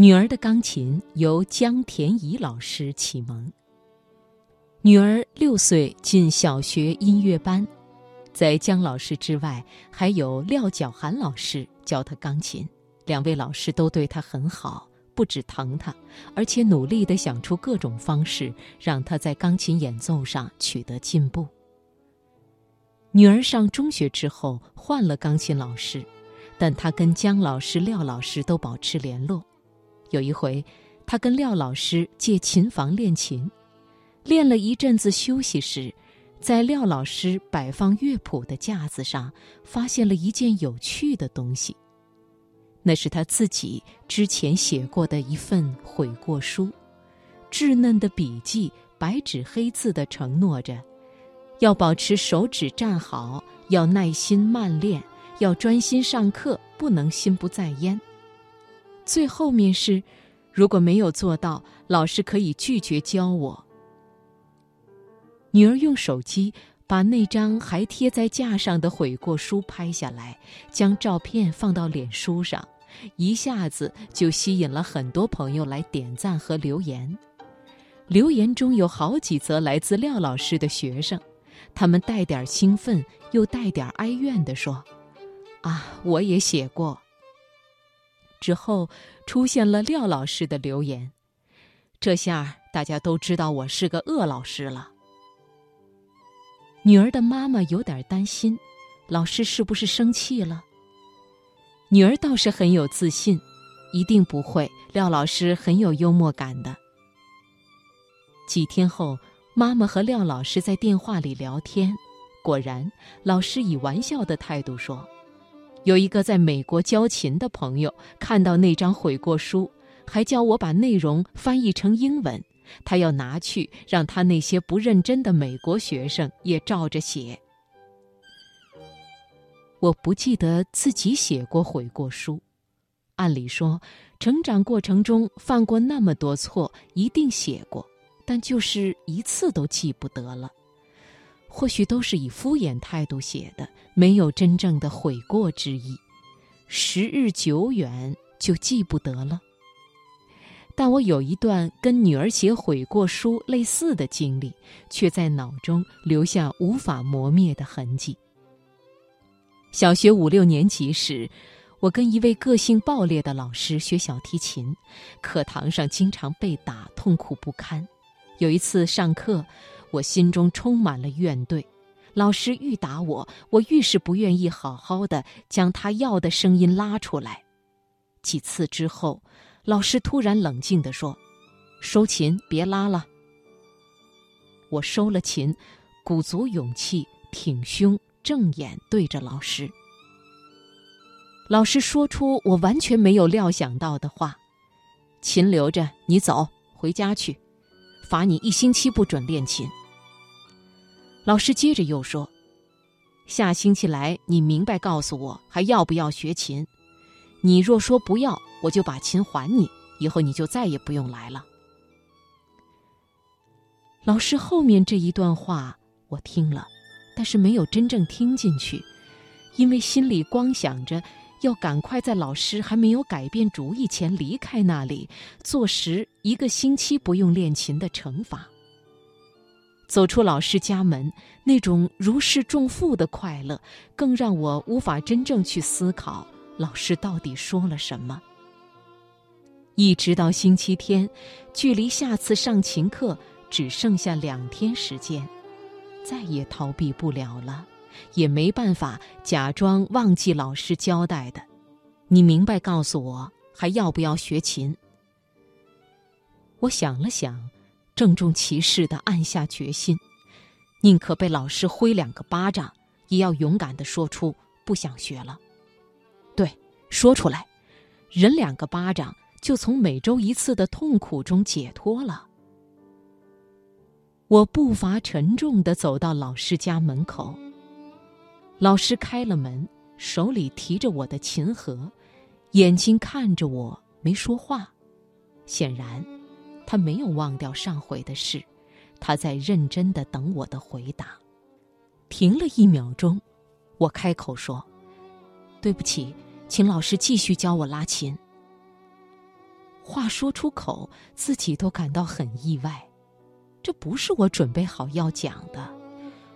女儿的钢琴由江田怡老师启蒙。女儿六岁进小学音乐班，在姜老师之外，还有廖角涵老师教她钢琴。两位老师都对她很好，不止疼她，而且努力地想出各种方式，让她在钢琴演奏上取得进步。女儿上中学之后换了钢琴老师，但她跟姜老师、廖老师都保持联络。有一回，他跟廖老师借琴房练琴。练了一阵子，休息时，在廖老师摆放乐谱的架子上，发现了一件有趣的东西。那是他自己之前写过的一份悔过书，稚嫩的笔记，白纸黑字的承诺着：要保持手指站好，要耐心慢练，要专心上课，不能心不在焉。最后面是，如果没有做到，老师可以拒绝教我。女儿用手机把那张还贴在架上的悔过书拍下来，将照片放到脸书上，一下子就吸引了很多朋友来点赞和留言。留言中有好几则来自廖老师的学生，他们带点兴奋，又带点哀怨地说：“啊，我也写过。”之后出现了廖老师的留言，这下大家都知道我是个恶老师了。女儿的妈妈有点担心，老师是不是生气了？女儿倒是很有自信，一定不会。廖老师很有幽默感的。几天后，妈妈和廖老师在电话里聊天，果然，老师以玩笑的态度说：“有一个在美国教琴的朋友看到那张悔过书，还叫我把内容翻译成英文。”他要拿去让他那些不认真的美国学生也照着写。我不记得自己写过悔过书，按理说，成长过程中犯过那么多错，一定写过，但就是一次都记不得了。或许都是以敷衍态度写的，没有真正的悔过之意。时日久远，就记不得了。但我有一段跟女儿写悔过书类似的经历，却在脑中留下无法磨灭的痕迹。小学五六年级时，我跟一位个性暴烈的老师学小提琴，课堂上经常被打，痛苦不堪。有一次上课，我心中充满了怨怼，老师愈打我，我愈是不愿意好好的将他要的声音拉出来。几次之后。老师突然冷静地说：“收琴，别拉了。”我收了琴，鼓足勇气，挺胸，正眼对着老师。老师说出我完全没有料想到的话：“琴留着，你走，回家去，罚你一星期不准练琴。”老师接着又说：“下星期来，你明白告诉我，还要不要学琴？你若说不要。”我就把琴还你，以后你就再也不用来了。老师后面这一段话我听了，但是没有真正听进去，因为心里光想着要赶快在老师还没有改变主意前离开那里，坐实一个星期不用练琴的惩罚。走出老师家门，那种如释重负的快乐，更让我无法真正去思考老师到底说了什么。一直到星期天，距离下次上琴课只剩下两天时间，再也逃避不了了，也没办法假装忘记老师交代的。你明白告诉我，还要不要学琴？我想了想，郑重其事地暗下决心，宁可被老师挥两个巴掌，也要勇敢地说出不想学了。对，说出来，忍两个巴掌。就从每周一次的痛苦中解脱了。我步伐沉重地走到老师家门口。老师开了门，手里提着我的琴盒，眼睛看着我，没说话。显然，他没有忘掉上回的事，他在认真的等我的回答。停了一秒钟，我开口说：“对不起，请老师继续教我拉琴。”话说出口，自己都感到很意外。这不是我准备好要讲的，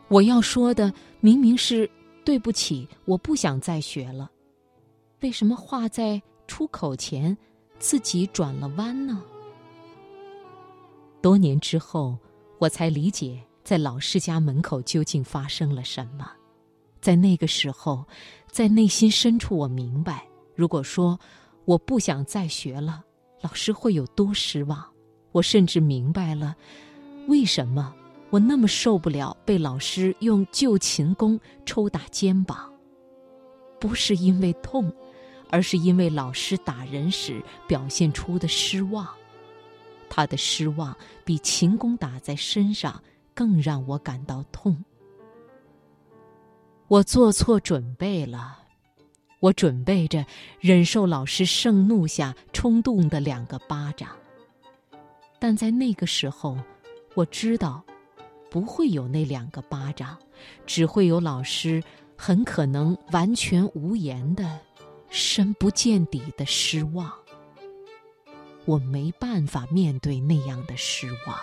我要说的明明是对不起，我不想再学了。为什么话在出口前自己转了弯呢？多年之后，我才理解在老师家门口究竟发生了什么。在那个时候，在内心深处，我明白，如果说我不想再学了，老师会有多失望。我甚至明白了，为什么我那么受不了被老师用旧琴弓抽打肩膀，不是因为痛。而是因为老师打人时表现出的失望，他的失望比琴弓打在身上更让我感到痛。我做错准备了，我准备着忍受老师盛怒下冲动的两个巴掌，但在那个时候，我知道不会有那两个巴掌，只会有老师很可能完全无言的。深不见底的失望，我没办法面对那样的失望。